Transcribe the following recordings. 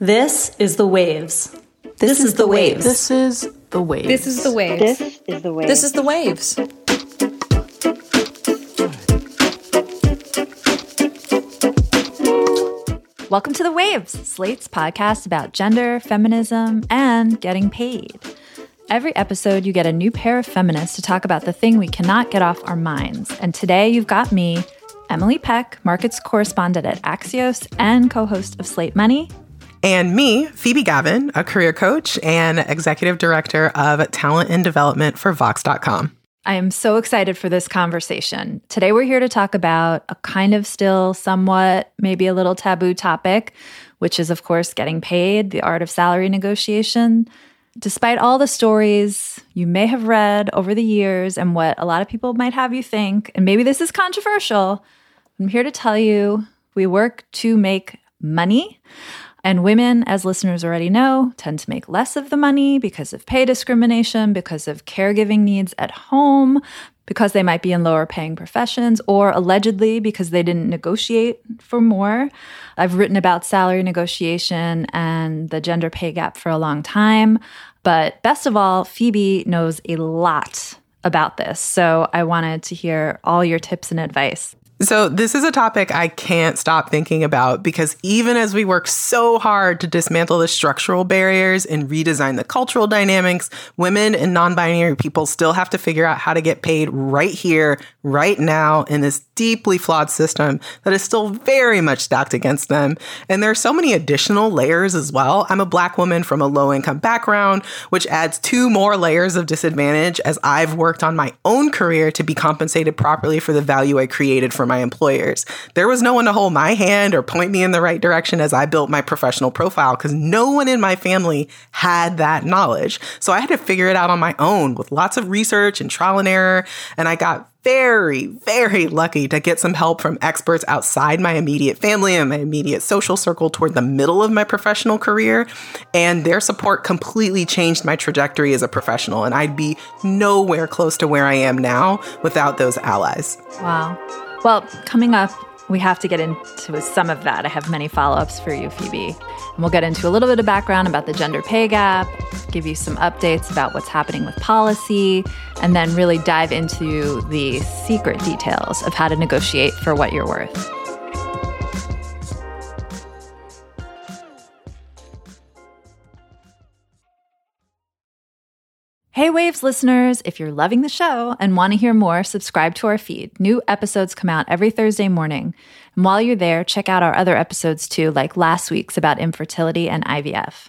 This is the waves. This, is the waves. This is the waves. This is the waves. This is the way. This is the waves. Welcome to The Waves, Slate's podcast about gender, feminism, and getting paid. Every episode, you get a new pair of feminists to talk about the thing we cannot get off our minds. And today, you've got me, Emily Peck, markets correspondent at Axios and co host of Slate Money. And me, Phoebe Gavin, a career coach and executive director of talent and development for Vox.com. I am so excited for this conversation. Today, we're here to talk about a kind of still somewhat, maybe a little taboo topic, which is, of course, getting paid, the art of salary negotiation. Despite all the stories you may have read over the years and what a lot of people might have you think, and maybe this is controversial, I'm here to tell you we work to make money. And women, as listeners already know, tend to make less of the money because of pay discrimination, because of caregiving needs at home, because they might be in lower paying professions, or allegedly because they didn't negotiate for more. I've written about salary negotiation and the gender pay gap for a long time. But best of all, Phoebe knows a lot about this. So I wanted to hear all your tips and advice. So, this is a topic I can't stop thinking about because even as we work so hard to dismantle the structural barriers and redesign the cultural dynamics, women and non binary people still have to figure out how to get paid right here, right now, in this deeply flawed system that is still very much stacked against them. And there are so many additional layers as well. I'm a black woman from a low income background, which adds two more layers of disadvantage as I've worked on my own career to be compensated properly for the value I created for my employers. There was no one to hold my hand or point me in the right direction as I built my professional profile because no one in my family had that knowledge. So I had to figure it out on my own with lots of research and trial and error. And I got very, very lucky to get some help from experts outside my immediate family and my immediate social circle toward the middle of my professional career. And their support completely changed my trajectory as a professional. And I'd be nowhere close to where I am now without those allies. Wow. Well, coming up, we have to get into some of that. I have many follow ups for you, Phoebe. And we'll get into a little bit of background about the gender pay gap, give you some updates about what's happening with policy, and then really dive into the secret details of how to negotiate for what you're worth. Hey Waves listeners, if you're loving the show and want to hear more, subscribe to our feed. New episodes come out every Thursday morning. And while you're there, check out our other episodes too, like last week's about infertility and IVF.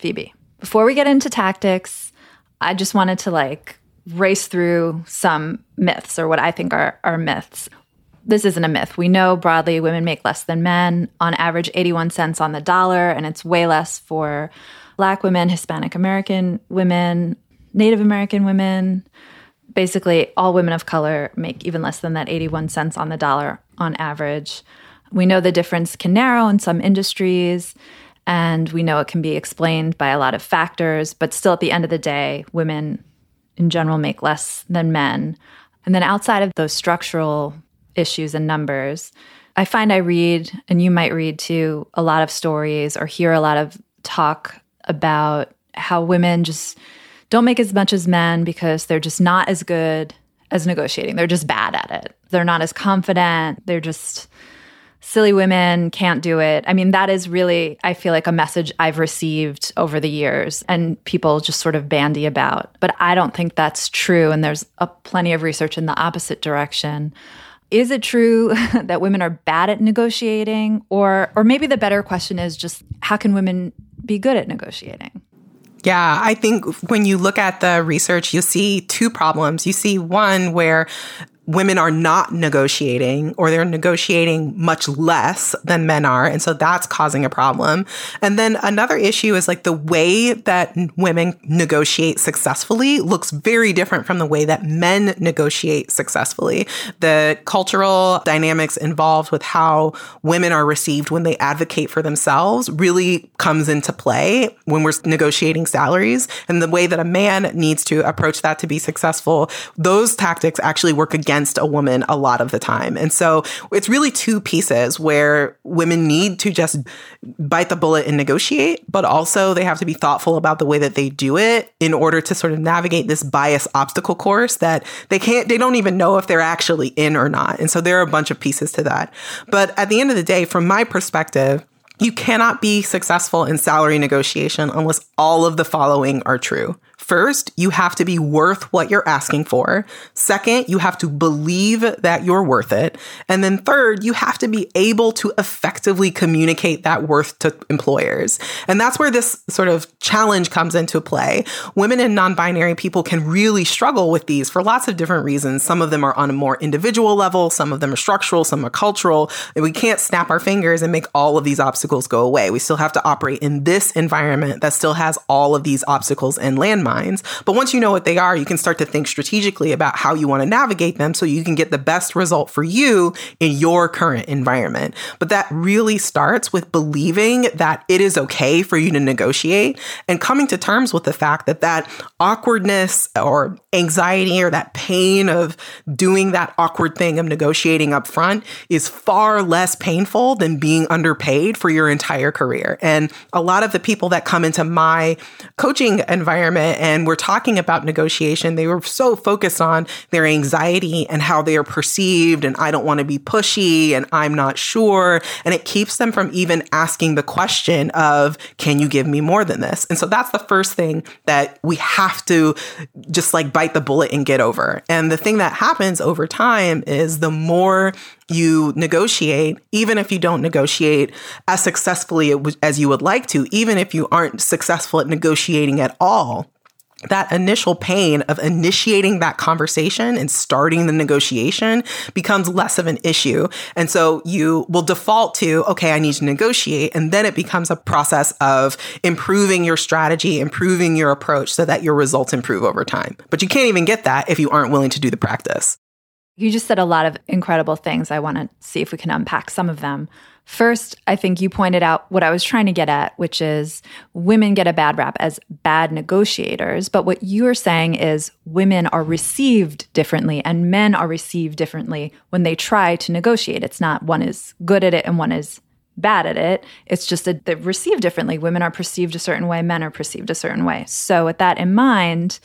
Phoebe, before we get into tactics, I just wanted to like race through some myths or what I think are, are myths. This isn't a myth. We know broadly women make less than men, on average 81 cents on the dollar, and it's way less for Black women, Hispanic American women, Native American women. Basically, all women of color make even less than that 81 cents on the dollar on average. We know the difference can narrow in some industries. And we know it can be explained by a lot of factors, but still at the end of the day, women in general make less than men. And then outside of those structural issues and numbers, I find I read, and you might read too, a lot of stories or hear a lot of talk about how women just don't make as much as men because they're just not as good as negotiating. They're just bad at it. They're not as confident. They're just silly women can't do it. I mean, that is really, I feel like, a message I've received over the years and people just sort of bandy about. But I don't think that's true. And there's a, plenty of research in the opposite direction. Is it true that women are bad at negotiating? Or, or maybe the better question is just how can women be good at negotiating? Yeah, I think when you look at the research, you see two problems. You see one where women are not negotiating or they're negotiating much less than men are. And so that's causing a problem. And then another issue is like the way that women negotiate successfully looks very different from the way that men negotiate successfully. The cultural dynamics involved with how women are received when they advocate for themselves really comes into play when we're negotiating salaries and the way that a man needs to approach that to be successful. Those tactics actually work against a woman a lot of the time. And so it's really two pieces where women need to just bite the bullet and negotiate, but also they have to be thoughtful about the way that they do it in order to sort of navigate this bias obstacle course that they can't, they don't even know if they're actually in or not. And so there are a bunch of pieces to that. But at the end of the day, from my perspective, you cannot be successful in salary negotiation unless all of the following are true. First, you have to be worth what you're asking for. Second, you have to believe that you're worth it. And then third, you have to be able to effectively communicate that worth to employers. And that's where this sort of challenge comes into play. Women and non binary people can really struggle with these for lots of different reasons. Some of them are on a more individual level, some of them are structural, some are cultural. And we can't snap our fingers and make all of these obstacles go away. We still have to operate in this environment that still has all of these obstacles and landmines. But once you know what they are, you can start to think strategically about how you want to navigate them so you can get the best result for you in your current environment. But that really starts with believing that it is okay for you to negotiate and coming to terms with the fact that that awkwardness or anxiety or that pain of doing that awkward thing of negotiating up front is far less painful than being underpaid for your entire career. And a lot of the people that come into my coaching environment and we're talking about negotiation, they were so focused on their anxiety and how they are perceived. And I don't want to be pushy and I'm not sure. And it keeps them from even asking the question of, can you give me more than this? And so that's the first thing that we have to just like bite the bullet and get over. And the thing that happens over time is the more you negotiate, even if you don't negotiate as successfully as you would like to, even if you aren't successful at negotiating at all, that initial pain of initiating that conversation and starting the negotiation becomes less of an issue. And so you will default to, okay, I need to negotiate. And then it becomes a process of improving your strategy, improving your approach so that your results improve over time. But you can't even get that if you aren't willing to do the practice. You just said a lot of incredible things. I want to see if we can unpack some of them. First, I think you pointed out what I was trying to get at, which is women get a bad rap as bad negotiators. But what you're saying is women are received differently and men are received differently when they try to negotiate. It's not one is good at it and one is bad at it. It's just that they're received differently. Women are perceived a certain way, men are perceived a certain way. So, with that in mind,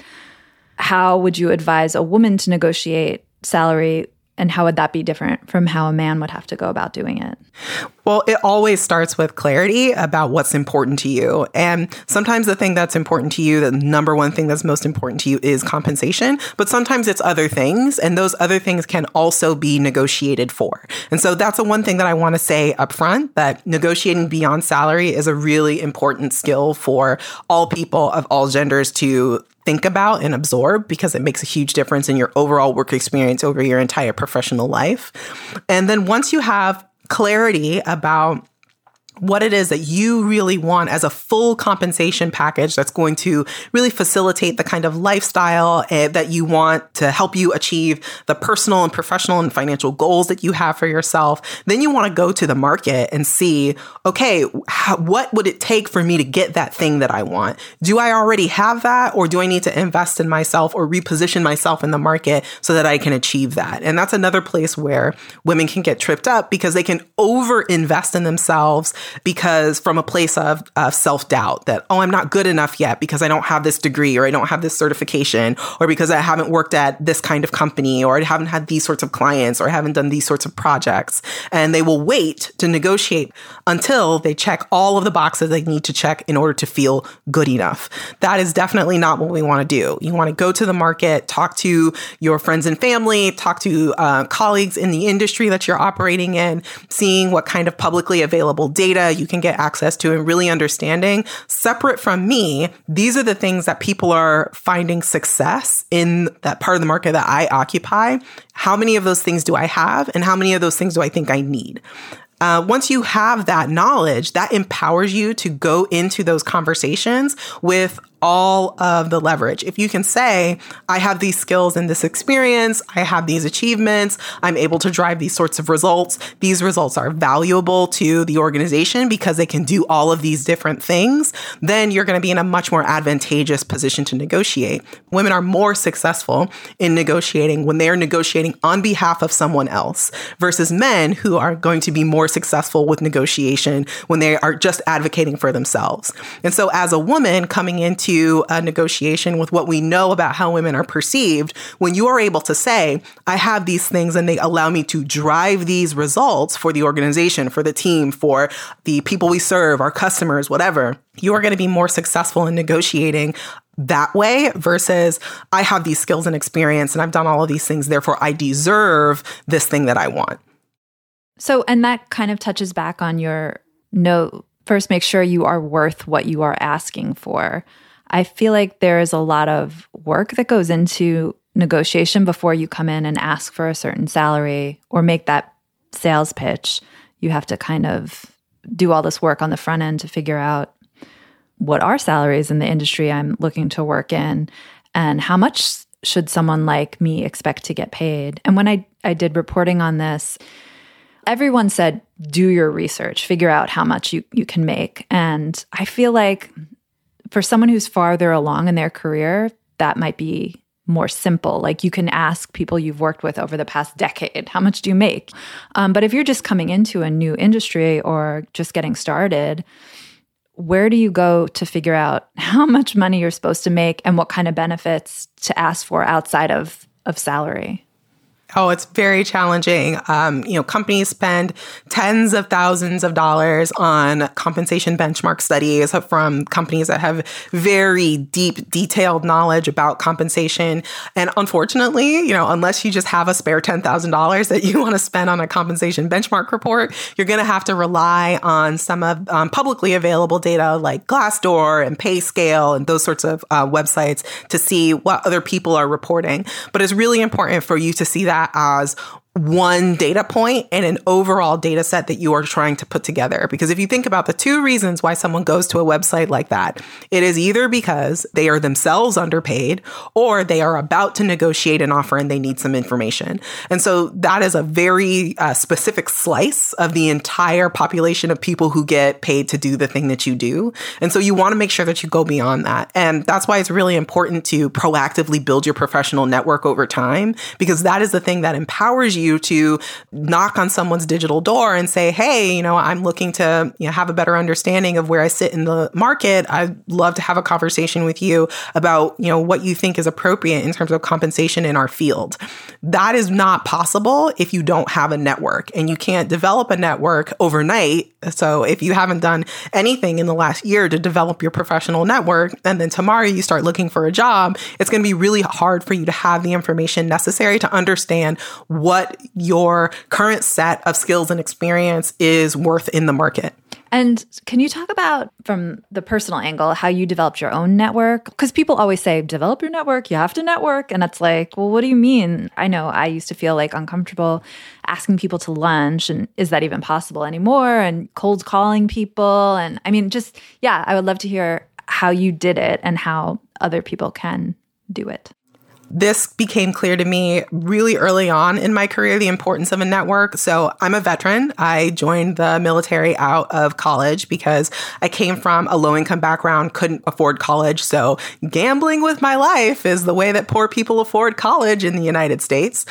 how would you advise a woman to negotiate salary and how would that be different from how a man would have to go about doing it? Well, it always starts with clarity about what's important to you. And sometimes the thing that's important to you, the number one thing that's most important to you is compensation, but sometimes it's other things. And those other things can also be negotiated for. And so that's the one thing that I want to say up front that negotiating beyond salary is a really important skill for all people of all genders to think about and absorb because it makes a huge difference in your overall work experience over your entire professional life. And then once you have clarity about what it is that you really want as a full compensation package that's going to really facilitate the kind of lifestyle eh, that you want to help you achieve the personal and professional and financial goals that you have for yourself. Then you want to go to the market and see, okay, how, what would it take for me to get that thing that I want? Do I already have that or do I need to invest in myself or reposition myself in the market so that I can achieve that? And that's another place where women can get tripped up because they can over invest in themselves because from a place of, of self doubt that, oh, I'm not good enough yet because I don't have this degree or I don't have this certification or because I haven't worked at this kind of company or I haven't had these sorts of clients or I haven't done these sorts of projects. And they will wait to negotiate until they check all of the boxes they need to check in order to feel good enough. That is definitely not what we want to do. You want to go to the market, talk to your friends and family, talk to uh, colleagues in the industry that you're operating in, seeing what kind of publicly available data data you can get access to and really understanding separate from me, these are the things that people are finding success in that part of the market that I occupy. How many of those things do I have? And how many of those things do I think I need? Uh, once you have that knowledge, that empowers you to go into those conversations with all of the leverage. If you can say, I have these skills and this experience, I have these achievements, I'm able to drive these sorts of results, these results are valuable to the organization because they can do all of these different things, then you're going to be in a much more advantageous position to negotiate. Women are more successful in negotiating when they're negotiating on behalf of someone else versus men who are going to be more successful with negotiation when they are just advocating for themselves. And so, as a woman coming into a negotiation with what we know about how women are perceived, when you are able to say, I have these things and they allow me to drive these results for the organization, for the team, for the people we serve, our customers, whatever, you are going to be more successful in negotiating that way versus I have these skills and experience and I've done all of these things, therefore I deserve this thing that I want. So, and that kind of touches back on your note. First, make sure you are worth what you are asking for. I feel like there is a lot of work that goes into negotiation before you come in and ask for a certain salary or make that sales pitch. You have to kind of do all this work on the front end to figure out what are salaries in the industry I'm looking to work in and how much should someone like me expect to get paid. And when I, I did reporting on this, everyone said, do your research, figure out how much you, you can make. And I feel like for someone who's farther along in their career, that might be more simple. Like you can ask people you've worked with over the past decade, how much do you make? Um, but if you're just coming into a new industry or just getting started, where do you go to figure out how much money you're supposed to make and what kind of benefits to ask for outside of, of salary? Oh, it's very challenging. Um, you know, companies spend tens of thousands of dollars on compensation benchmark studies from companies that have very deep, detailed knowledge about compensation. And unfortunately, you know, unless you just have a spare $10,000 that you want to spend on a compensation benchmark report, you're going to have to rely on some of um, publicly available data like Glassdoor and PayScale and those sorts of uh, websites to see what other people are reporting. But it's really important for you to see that as one data point and an overall data set that you are trying to put together. Because if you think about the two reasons why someone goes to a website like that, it is either because they are themselves underpaid or they are about to negotiate an offer and they need some information. And so that is a very uh, specific slice of the entire population of people who get paid to do the thing that you do. And so you want to make sure that you go beyond that. And that's why it's really important to proactively build your professional network over time, because that is the thing that empowers you you to knock on someone's digital door and say, Hey, you know, I'm looking to you know, have a better understanding of where I sit in the market. I'd love to have a conversation with you about, you know, what you think is appropriate in terms of compensation in our field. That is not possible if you don't have a network and you can't develop a network overnight. So if you haven't done anything in the last year to develop your professional network and then tomorrow you start looking for a job, it's going to be really hard for you to have the information necessary to understand what your current set of skills and experience is worth in the market. And can you talk about from the personal angle how you developed your own network? Because people always say, develop your network, you have to network. And it's like, well, what do you mean? I know I used to feel like uncomfortable asking people to lunch. And is that even possible anymore? And cold calling people. And I mean, just, yeah, I would love to hear how you did it and how other people can do it this became clear to me really early on in my career the importance of a network. So I'm a veteran. I joined the military out of college because I came from a low income background, couldn't afford college. So gambling with my life is the way that poor people afford college in the United States.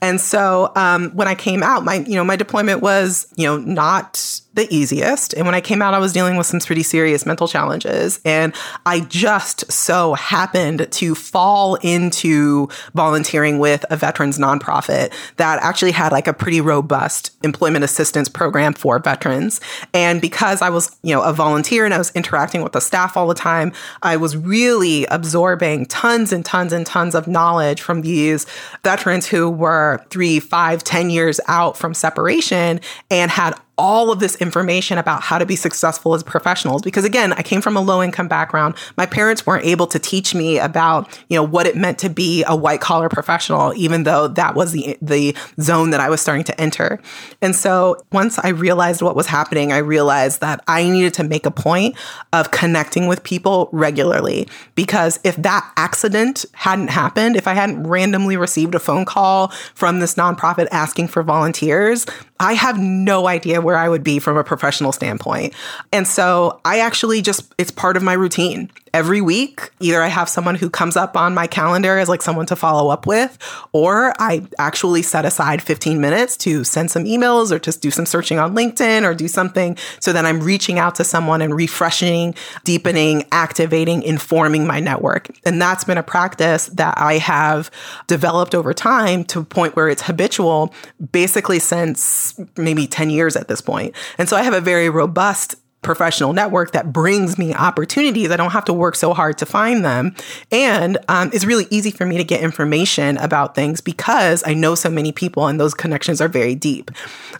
And so um, when I came out, my you know my deployment was you know not the easiest. And when I came out, I was dealing with some pretty serious mental challenges. And I just so happened to fall into volunteering with a veterans nonprofit that actually had like a pretty robust employment assistance program for veterans. And because I was, you know, a volunteer and I was interacting with the staff all the time, I was really absorbing tons and tons and tons of knowledge from these veterans who were three, five, ten years out from separation and had all of this information about how to be successful as professionals. Because again, I came from a low income background. My parents weren't able to teach me about, you know, what it meant to be a white collar professional, even though that was the, the zone that I was starting to enter. And so once I realized what was happening, I realized that I needed to make a point of connecting with people regularly. Because if that accident hadn't happened, if I hadn't randomly received a phone call from this nonprofit asking for volunteers, I have no idea where I would be from a professional standpoint. And so I actually just, it's part of my routine every week. Either I have someone who comes up on my calendar as like someone to follow up with, or I actually set aside 15 minutes to send some emails or just do some searching on LinkedIn or do something so that I'm reaching out to someone and refreshing, deepening, activating, informing my network. And that's been a practice that I have developed over time to a point where it's habitual, basically since maybe 10 years at this point. And so I have a very robust professional network that brings me opportunities. I don't have to work so hard to find them. And um, it's really easy for me to get information about things because I know so many people and those connections are very deep.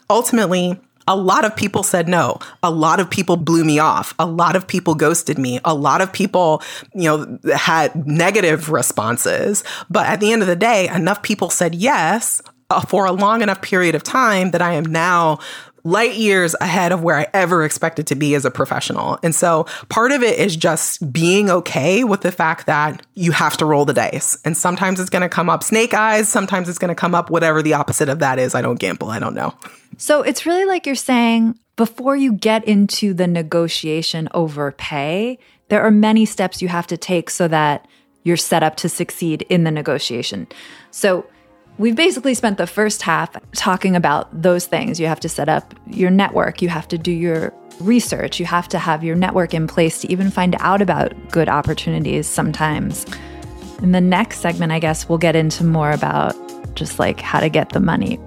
Ultimately, a lot of people said no. A lot of people blew me off. A lot of people ghosted me. A lot of people, you know, had negative responses. But at the end of the day, enough people said yes uh, for a long enough period of time that I am now light years ahead of where I ever expected to be as a professional. And so part of it is just being okay with the fact that you have to roll the dice. And sometimes it's going to come up snake eyes, sometimes it's going to come up whatever the opposite of that is. I don't gamble, I don't know. So it's really like you're saying before you get into the negotiation over pay, there are many steps you have to take so that you're set up to succeed in the negotiation. So We've basically spent the first half talking about those things. You have to set up your network, you have to do your research, you have to have your network in place to even find out about good opportunities sometimes. In the next segment, I guess we'll get into more about just like how to get the money.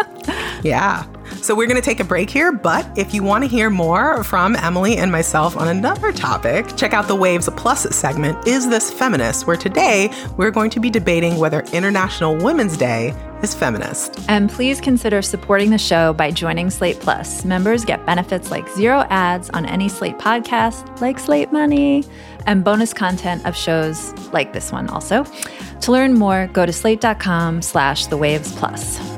yeah. So we're going to take a break here, but if you want to hear more from Emily and myself on another topic, check out the Waves Plus segment, Is This Feminist? where today we're going to be debating whether International Women's Day is feminist. And please consider supporting the show by joining Slate Plus. Members get benefits like zero ads on any Slate podcast, like Slate Money, and bonus content of shows like this one also. To learn more, go to slate.com slash the waves plus.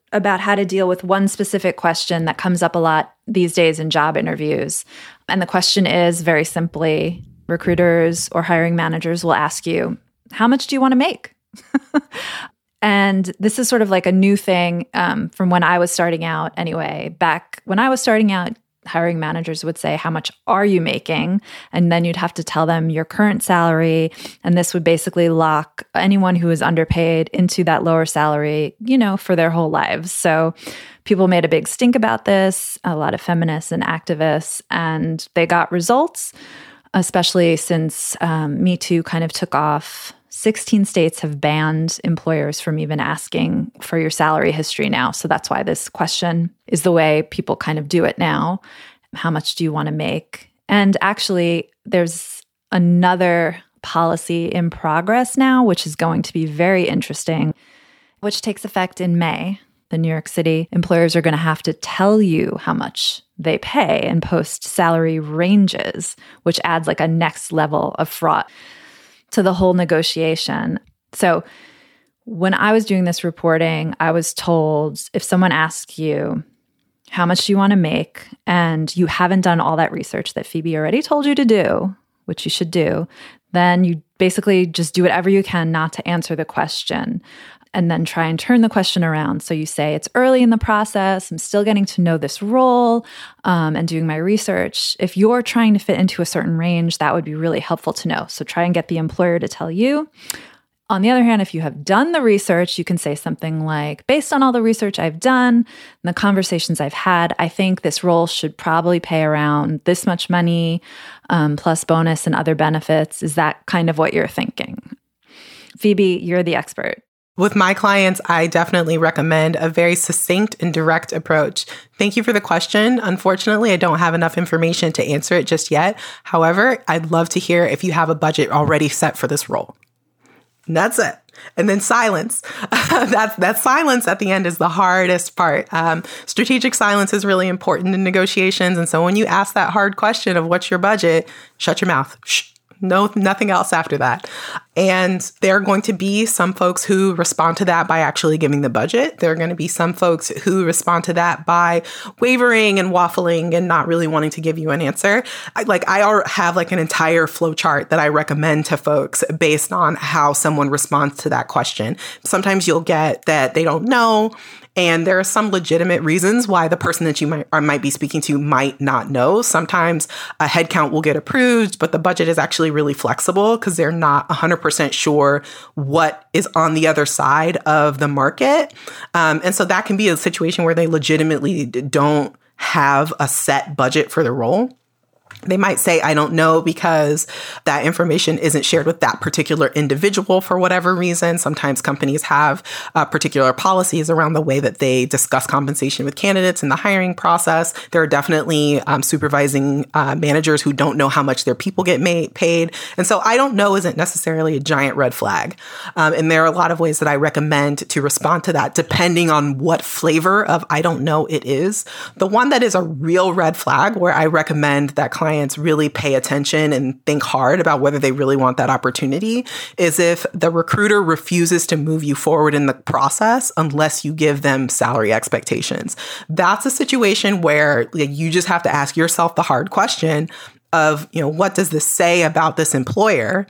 about how to deal with one specific question that comes up a lot these days in job interviews. And the question is very simply recruiters or hiring managers will ask you, How much do you want to make? and this is sort of like a new thing um, from when I was starting out, anyway. Back when I was starting out, hiring managers would say, How much are you making? And then you'd have to tell them your current salary. And this would basically lock anyone who is underpaid into that lower salary, you know, for their whole lives. So people made a big stink about this, a lot of feminists and activists, and they got results, especially since um, Me Too kind of took off 16 states have banned employers from even asking for your salary history now. So that's why this question is the way people kind of do it now. How much do you want to make? And actually, there's another policy in progress now, which is going to be very interesting, which takes effect in May. The New York City employers are going to have to tell you how much they pay and post salary ranges, which adds like a next level of fraught to the whole negotiation. So when I was doing this reporting, I was told if someone asks you, how much do you want to make? And you haven't done all that research that Phoebe already told you to do, which you should do, then you basically just do whatever you can not to answer the question and then try and turn the question around. So you say, It's early in the process. I'm still getting to know this role um, and doing my research. If you're trying to fit into a certain range, that would be really helpful to know. So try and get the employer to tell you. On the other hand, if you have done the research, you can say something like, based on all the research I've done and the conversations I've had, I think this role should probably pay around this much money um, plus bonus and other benefits. Is that kind of what you're thinking? Phoebe, you're the expert. With my clients, I definitely recommend a very succinct and direct approach. Thank you for the question. Unfortunately, I don't have enough information to answer it just yet. However, I'd love to hear if you have a budget already set for this role. And that's it. And then silence. that, that silence at the end is the hardest part. Um, strategic silence is really important in negotiations. And so when you ask that hard question of what's your budget, shut your mouth. Shh no, nothing else after that. And there are going to be some folks who respond to that by actually giving the budget. There are going to be some folks who respond to that by wavering and waffling and not really wanting to give you an answer. I, like I have like an entire flow chart that I recommend to folks based on how someone responds to that question. Sometimes you'll get that they don't know and there are some legitimate reasons why the person that you might, or might be speaking to might not know. Sometimes a headcount will get approved, but the budget is actually really flexible because they're not 100% sure what is on the other side of the market. Um, and so that can be a situation where they legitimately don't have a set budget for the role. They might say, I don't know because that information isn't shared with that particular individual for whatever reason. Sometimes companies have uh, particular policies around the way that they discuss compensation with candidates in the hiring process. There are definitely um, supervising uh, managers who don't know how much their people get paid. And so I don't know isn't necessarily a giant red flag. Um, and there are a lot of ways that I recommend to respond to that depending on what flavor of I don't know it is. The one that is a real red flag where I recommend that clients clients really pay attention and think hard about whether they really want that opportunity is if the recruiter refuses to move you forward in the process unless you give them salary expectations. That's a situation where like, you just have to ask yourself the hard question of, you know, what does this say about this employer?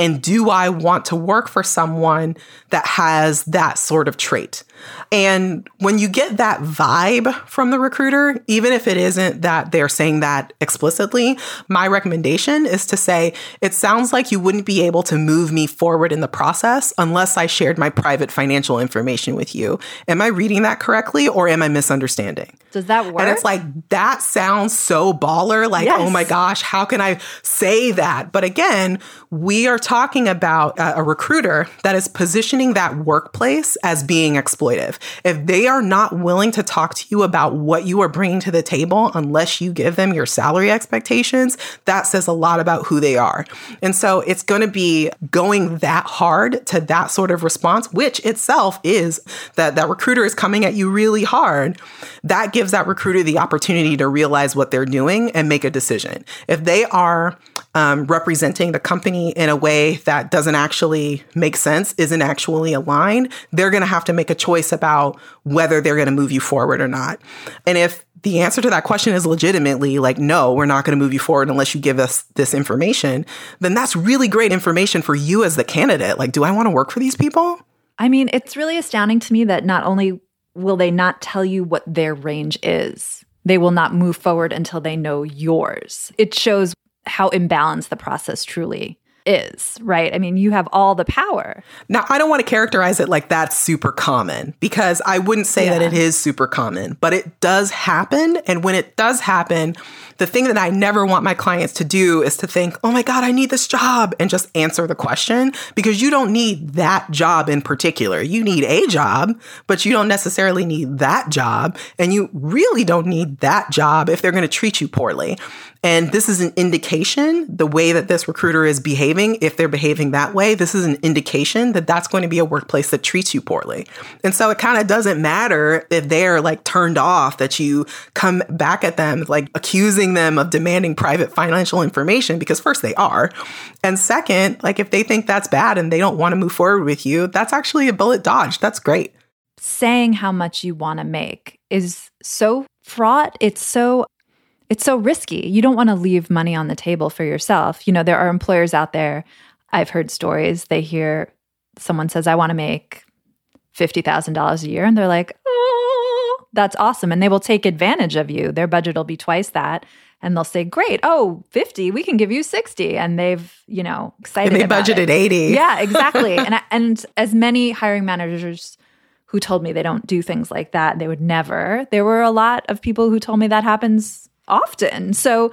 And do I want to work for someone that has that sort of trait? And when you get that vibe from the recruiter, even if it isn't that they're saying that explicitly, my recommendation is to say, it sounds like you wouldn't be able to move me forward in the process unless I shared my private financial information with you. Am I reading that correctly or am I misunderstanding? Does that work? And it's like, that sounds so baller. Like, yes. oh my gosh, how can I say that? But again, we are talking about uh, a recruiter that is positioning that workplace as being exploitive. If they are not willing to talk to you about what you are bringing to the table unless you give them your salary expectations, that says a lot about who they are. And so it's going to be going that hard to that sort of response, which itself is that that recruiter is coming at you really hard. That gives that recruiter the opportunity to realize what they're doing and make a decision. If they are um, representing the company in a way that doesn't actually make sense, isn't actually aligned, they're going to have to make a choice about whether they're going to move you forward or not. And if the answer to that question is legitimately like, no, we're not going to move you forward unless you give us this information, then that's really great information for you as the candidate. Like, do I want to work for these people? I mean, it's really astounding to me that not only will they not tell you what their range is, they will not move forward until they know yours. It shows how imbalanced the process truly is, right? I mean, you have all the power. Now, I don't want to characterize it like that's super common because I wouldn't say yeah. that it is super common, but it does happen. And when it does happen, the thing that I never want my clients to do is to think, oh my God, I need this job and just answer the question because you don't need that job in particular. You need a job, but you don't necessarily need that job. And you really don't need that job if they're going to treat you poorly. And this is an indication the way that this recruiter is behaving, if they're behaving that way, this is an indication that that's going to be a workplace that treats you poorly. And so it kind of doesn't matter if they're like turned off that you come back at them, like accusing them of demanding private financial information, because first they are. And second, like if they think that's bad and they don't want to move forward with you, that's actually a bullet dodge. That's great. Saying how much you want to make is so fraught. It's so it's so risky. You don't want to leave money on the table for yourself. You know, there are employers out there. I've heard stories. They hear someone says, I want to make $50,000 a year. And they're like, oh, that's awesome. And they will take advantage of you. Their budget will be twice that. And they'll say, great. Oh, 50, we can give you 60. And they've, you know, excited. And they budgeted it. 80. Yeah, exactly. and, I, and as many hiring managers who told me they don't do things like that, they would never. There were a lot of people who told me that happens often. So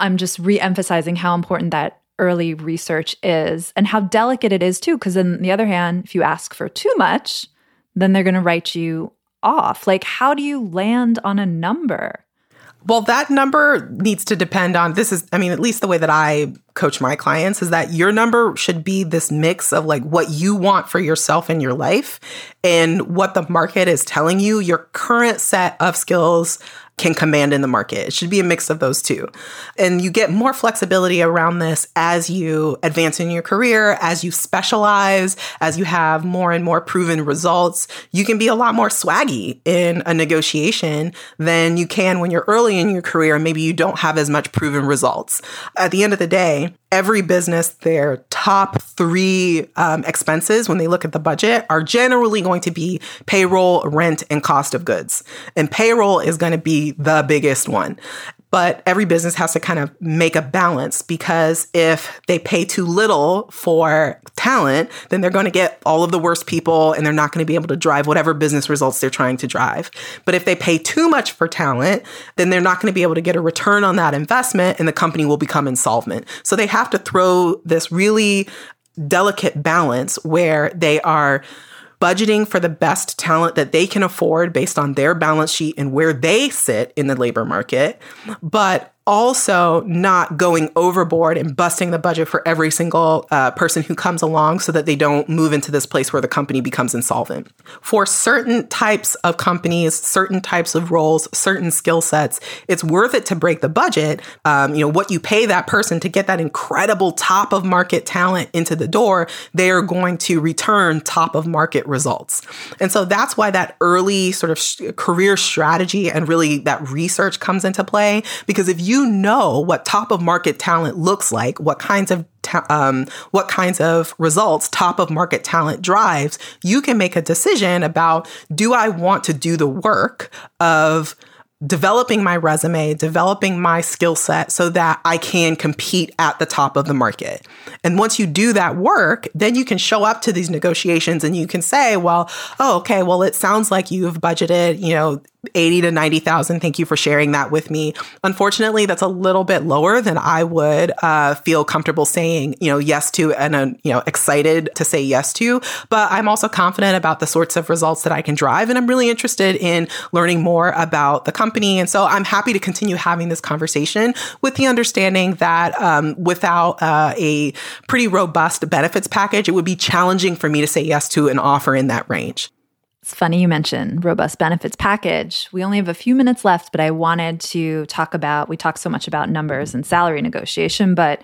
I'm just re-emphasizing how important that early research is and how delicate it is too because on the other hand if you ask for too much then they're going to write you off. Like how do you land on a number? Well, that number needs to depend on this is, I mean, at least the way that I coach my clients is that your number should be this mix of like what you want for yourself in your life and what the market is telling you. Your current set of skills can command in the market. It should be a mix of those two. And you get more flexibility around this as you advance in your career, as you specialize, as you have more and more proven results. You can be a lot more swaggy in a negotiation than you can when you're early in your career. Maybe you don't have as much proven results. At the end of the day, every business, their top three um, expenses when they look at the budget are generally going to be payroll, rent, and cost of goods. And payroll is going to be the biggest one. But every business has to kind of make a balance because if they pay too little for talent, then they're going to get all of the worst people and they're not going to be able to drive whatever business results they're trying to drive. But if they pay too much for talent, then they're not going to be able to get a return on that investment and the company will become insolvent. So they have to throw this really delicate balance where they are budgeting for the best talent that they can afford based on their balance sheet and where they sit in the labor market, but also not going overboard and busting the budget for every single uh, person who comes along so that they don't move into this place where the company becomes insolvent. For certain types of companies, certain types of roles, certain skill sets, it's worth it to break the budget. Um, you know, what you pay that person to get that incredible top of market talent into the door, they are going to return top of market results. And so that's why that early sort of sh- career strategy and really that research comes into play. Because if you you know what top of market talent looks like, what kinds of ta- um, what kinds of results top of market talent drives, you can make a decision about do I want to do the work of developing my resume, developing my skill set so that I can compete at the top of the market. And once you do that work, then you can show up to these negotiations and you can say, well, oh, okay, well, it sounds like you have budgeted, you know, 80 to 90,000. Thank you for sharing that with me. Unfortunately, that's a little bit lower than I would uh, feel comfortable saying, you know, yes to and, uh, you know, excited to say yes to. But I'm also confident about the sorts of results that I can drive. And I'm really interested in learning more about the company. And so I'm happy to continue having this conversation with the understanding that um, without uh, a pretty robust benefits package, it would be challenging for me to say yes to an offer in that range. It's funny you mentioned robust benefits package. We only have a few minutes left, but I wanted to talk about we talk so much about numbers and salary negotiation, but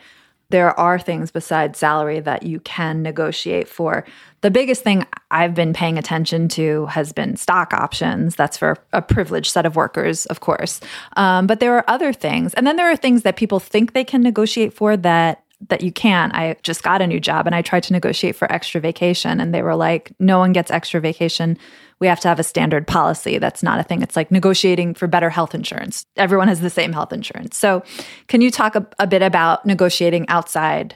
there are things besides salary that you can negotiate for. The biggest thing I've been paying attention to has been stock options. That's for a privileged set of workers, of course. Um, but there are other things. And then there are things that people think they can negotiate for that that you can't. I just got a new job and I tried to negotiate for extra vacation and they were like, no one gets extra vacation. We have to have a standard policy. That's not a thing. It's like negotiating for better health insurance. Everyone has the same health insurance. So, can you talk a, a bit about negotiating outside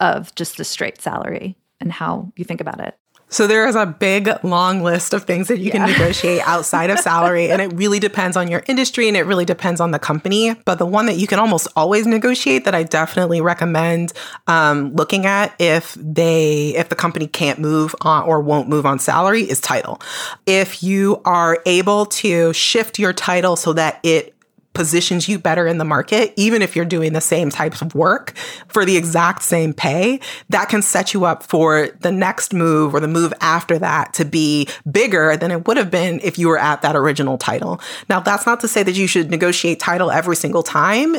of just the straight salary and how you think about it? So there is a big long list of things that you yeah. can negotiate outside of salary and it really depends on your industry and it really depends on the company. But the one that you can almost always negotiate that I definitely recommend um, looking at if they if the company can't move on or won't move on salary is title. If you are able to shift your title so that it positions you better in the market, even if you're doing the same types of work for the exact same pay, that can set you up for the next move or the move after that to be bigger than it would have been if you were at that original title. Now, that's not to say that you should negotiate title every single time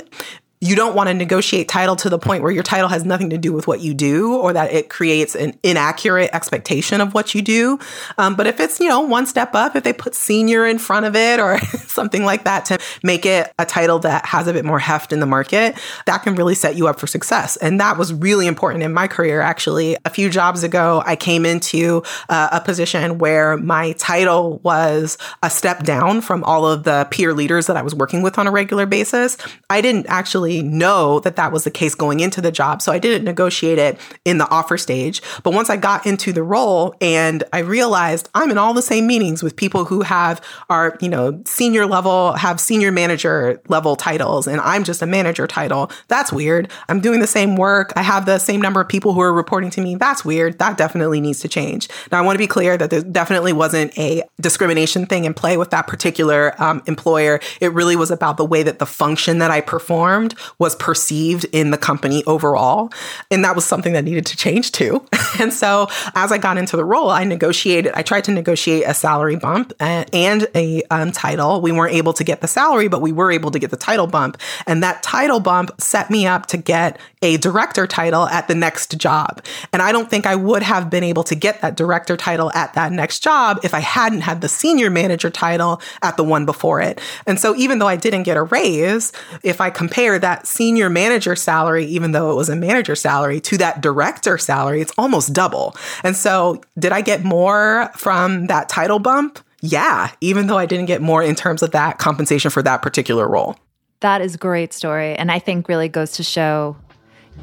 you don't want to negotiate title to the point where your title has nothing to do with what you do or that it creates an inaccurate expectation of what you do. Um, but if it's, you know, one step up, if they put senior in front of it or something like that to make it a title that has a bit more heft in the market, that can really set you up for success. And that was really important in my career, actually. A few jobs ago, I came into uh, a position where my title was a step down from all of the peer leaders that I was working with on a regular basis. I didn't actually know that that was the case going into the job. So I didn't negotiate it in the offer stage. But once I got into the role and I realized I'm in all the same meetings with people who have are, you know, senior level, have senior manager level titles, and I'm just a manager title. That's weird. I'm doing the same work. I have the same number of people who are reporting to me. That's weird. That definitely needs to change. Now, I want to be clear that there definitely wasn't a discrimination thing in play with that particular um, employer. It really was about the way that the function that I performed was perceived in the company overall. And that was something that needed to change too. and so as I got into the role, I negotiated, I tried to negotiate a salary bump and a um, title. We weren't able to get the salary, but we were able to get the title bump. And that title bump set me up to get a director title at the next job. And I don't think I would have been able to get that director title at that next job if I hadn't had the senior manager title at the one before it. And so even though I didn't get a raise, if I compare that that senior manager salary, even though it was a manager salary, to that director salary, it's almost double. And so, did I get more from that title bump? Yeah, even though I didn't get more in terms of that compensation for that particular role. That is a great story. And I think really goes to show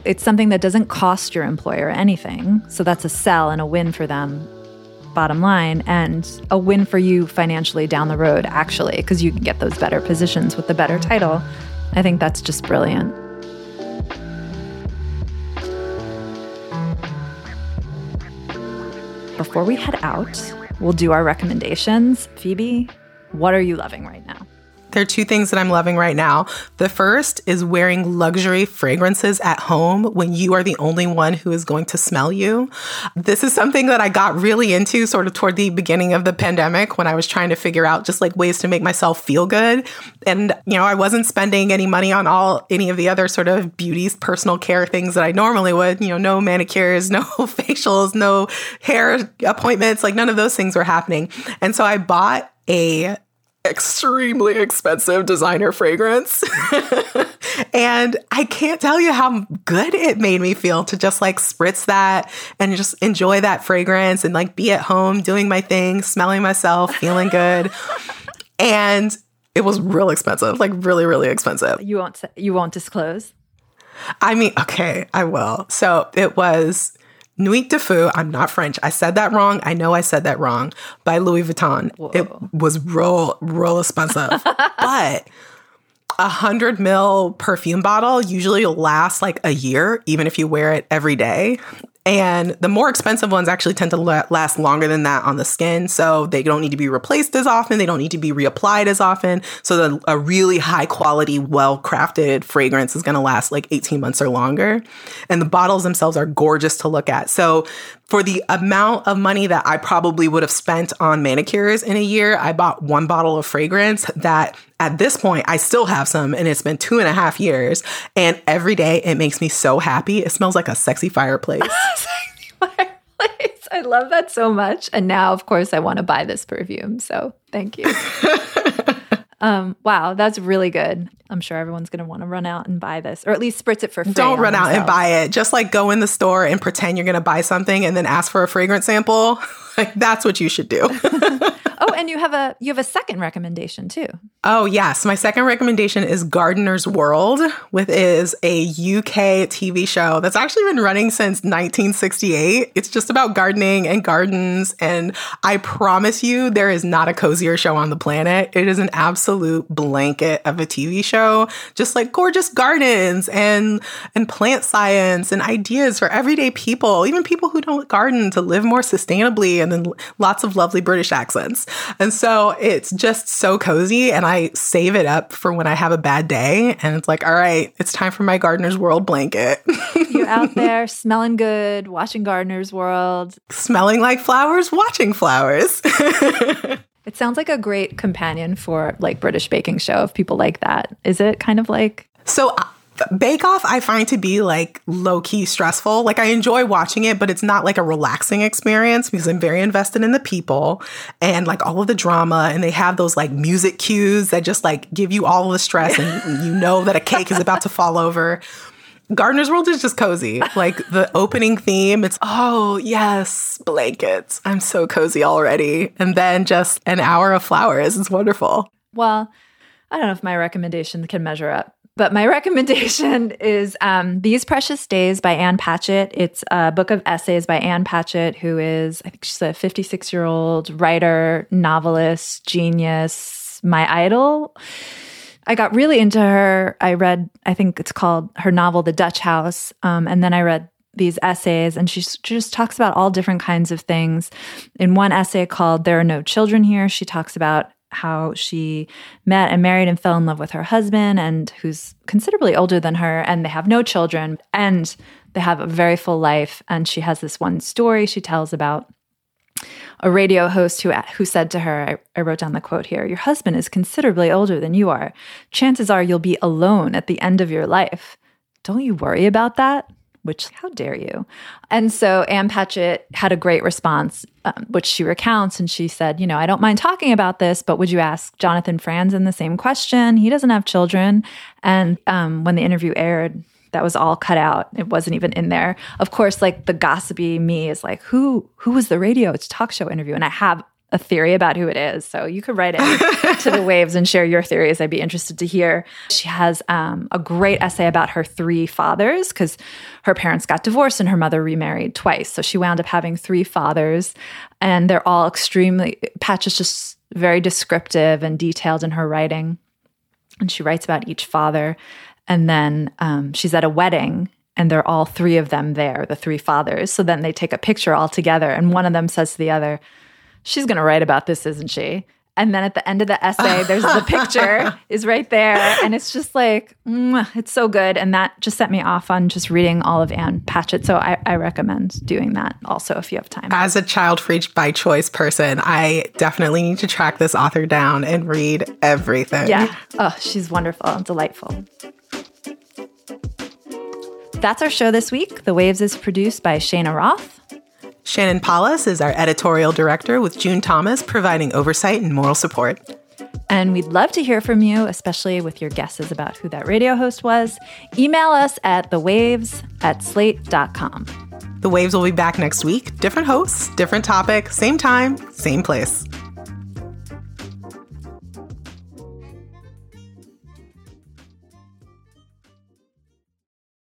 it's something that doesn't cost your employer anything. So that's a sell and a win for them, bottom line, and a win for you financially down the road, actually, because you can get those better positions with the better title. I think that's just brilliant. Before we head out, we'll do our recommendations. Phoebe, what are you loving right now? There are two things that I'm loving right now. The first is wearing luxury fragrances at home when you are the only one who is going to smell you. This is something that I got really into sort of toward the beginning of the pandemic when I was trying to figure out just like ways to make myself feel good. And, you know, I wasn't spending any money on all any of the other sort of beauty, personal care things that I normally would, you know, no manicures, no facials, no hair appointments, like none of those things were happening. And so I bought a extremely expensive designer fragrance. and I can't tell you how good it made me feel to just like spritz that and just enjoy that fragrance and like be at home doing my thing, smelling myself, feeling good. and it was real expensive, like really, really expensive. You won't you won't disclose? I mean, okay, I will. So it was Nuit de Feu, I'm not French. I said that wrong. I know I said that wrong by Louis Vuitton. Whoa. It was real, real expensive. but a hundred mil perfume bottle usually will last like a year, even if you wear it every day. And the more expensive ones actually tend to last longer than that on the skin. So they don't need to be replaced as often. They don't need to be reapplied as often. So the, a really high quality, well crafted fragrance is going to last like 18 months or longer. And the bottles themselves are gorgeous to look at. So for the amount of money that I probably would have spent on manicures in a year, I bought one bottle of fragrance that at this point I still have some and it's been two and a half years. And every day it makes me so happy. It smells like a sexy fireplace. sexy fireplace. I love that so much. And now, of course, I want to buy this perfume. So thank you. um, wow, that's really good. I'm sure everyone's going to want to run out and buy this, or at least spritz it for free. Don't run themselves. out and buy it. Just like go in the store and pretend you're going to buy something and then ask for a fragrance sample. like that's what you should do. oh, and you have a you have a second recommendation too. Oh yes, my second recommendation is Gardener's World, which is a UK TV show that's actually been running since 1968. It's just about gardening and gardens, and I promise you, there is not a cozier show on the planet. It is an absolute blanket of a TV show show just like gorgeous gardens and and plant science and ideas for everyday people, even people who don't garden to live more sustainably and then lots of lovely British accents. And so it's just so cozy and I save it up for when I have a bad day and it's like, all right, it's time for my gardener's world blanket. You're out there smelling good, watching Gardener's World, smelling like flowers, watching flowers. it sounds like a great companion for like British baking show if people like that. Is it kind of like So uh, Bake Off, I find to be like low key stressful. Like I enjoy watching it, but it's not like a relaxing experience because I'm very invested in the people and like all of the drama. And they have those like music cues that just like give you all the stress and you know that a cake is about to fall over. Gardener's World is just cozy. Like the opening theme, it's, oh, yes, blankets. I'm so cozy already. And then just an hour of flowers. It's wonderful. Well, I don't know if my recommendation can measure up. But my recommendation is um, These Precious Days by Ann Patchett. It's a book of essays by Ann Patchett, who is, I think she's a 56 year old writer, novelist, genius, my idol. I got really into her. I read, I think it's called her novel, The Dutch House. Um, and then I read these essays, and she, she just talks about all different kinds of things. In one essay called There Are No Children Here, she talks about how she met and married and fell in love with her husband, and who's considerably older than her, and they have no children, and they have a very full life. And she has this one story she tells about a radio host who who said to her, I, I, wrote down the quote here: "Your husband is considerably older than you are. Chances are you'll be alone at the end of your life. Don't you worry about that." Which, how dare you? And so Ann Patchett had a great response, um, which she recounts, and she said, "You know, I don't mind talking about this, but would you ask Jonathan Franzen the same question? He doesn't have children." And um, when the interview aired, that was all cut out. It wasn't even in there. Of course, like the gossipy me is like, who who was the radio it's talk show interview? And I have a theory about who it is. So you could write it to the waves and share your theories. I'd be interested to hear. She has um, a great essay about her three fathers because her parents got divorced and her mother remarried twice. So she wound up having three fathers, and they're all extremely. Patch is just very descriptive and detailed in her writing. And she writes about each father. And then um, she's at a wedding and they're all three of them there, the three fathers. So then they take a picture all together, and one of them says to the other, She's going to write about this, isn't she? And then at the end of the essay, there's the picture is right there. And it's just like, mm, it's so good. And that just set me off on just reading all of Ann Patchett. So I, I recommend doing that also if you have time. As a child free by choice person, I definitely need to track this author down and read everything. Yeah. Oh, she's wonderful, delightful. That's our show this week. The Waves is produced by Shana Roth. Shannon Pallas is our editorial director, with June Thomas providing oversight and moral support. And we'd love to hear from you, especially with your guesses about who that radio host was. Email us at thewaves at slate.com. The Waves will be back next week. Different hosts, different topic, same time, same place.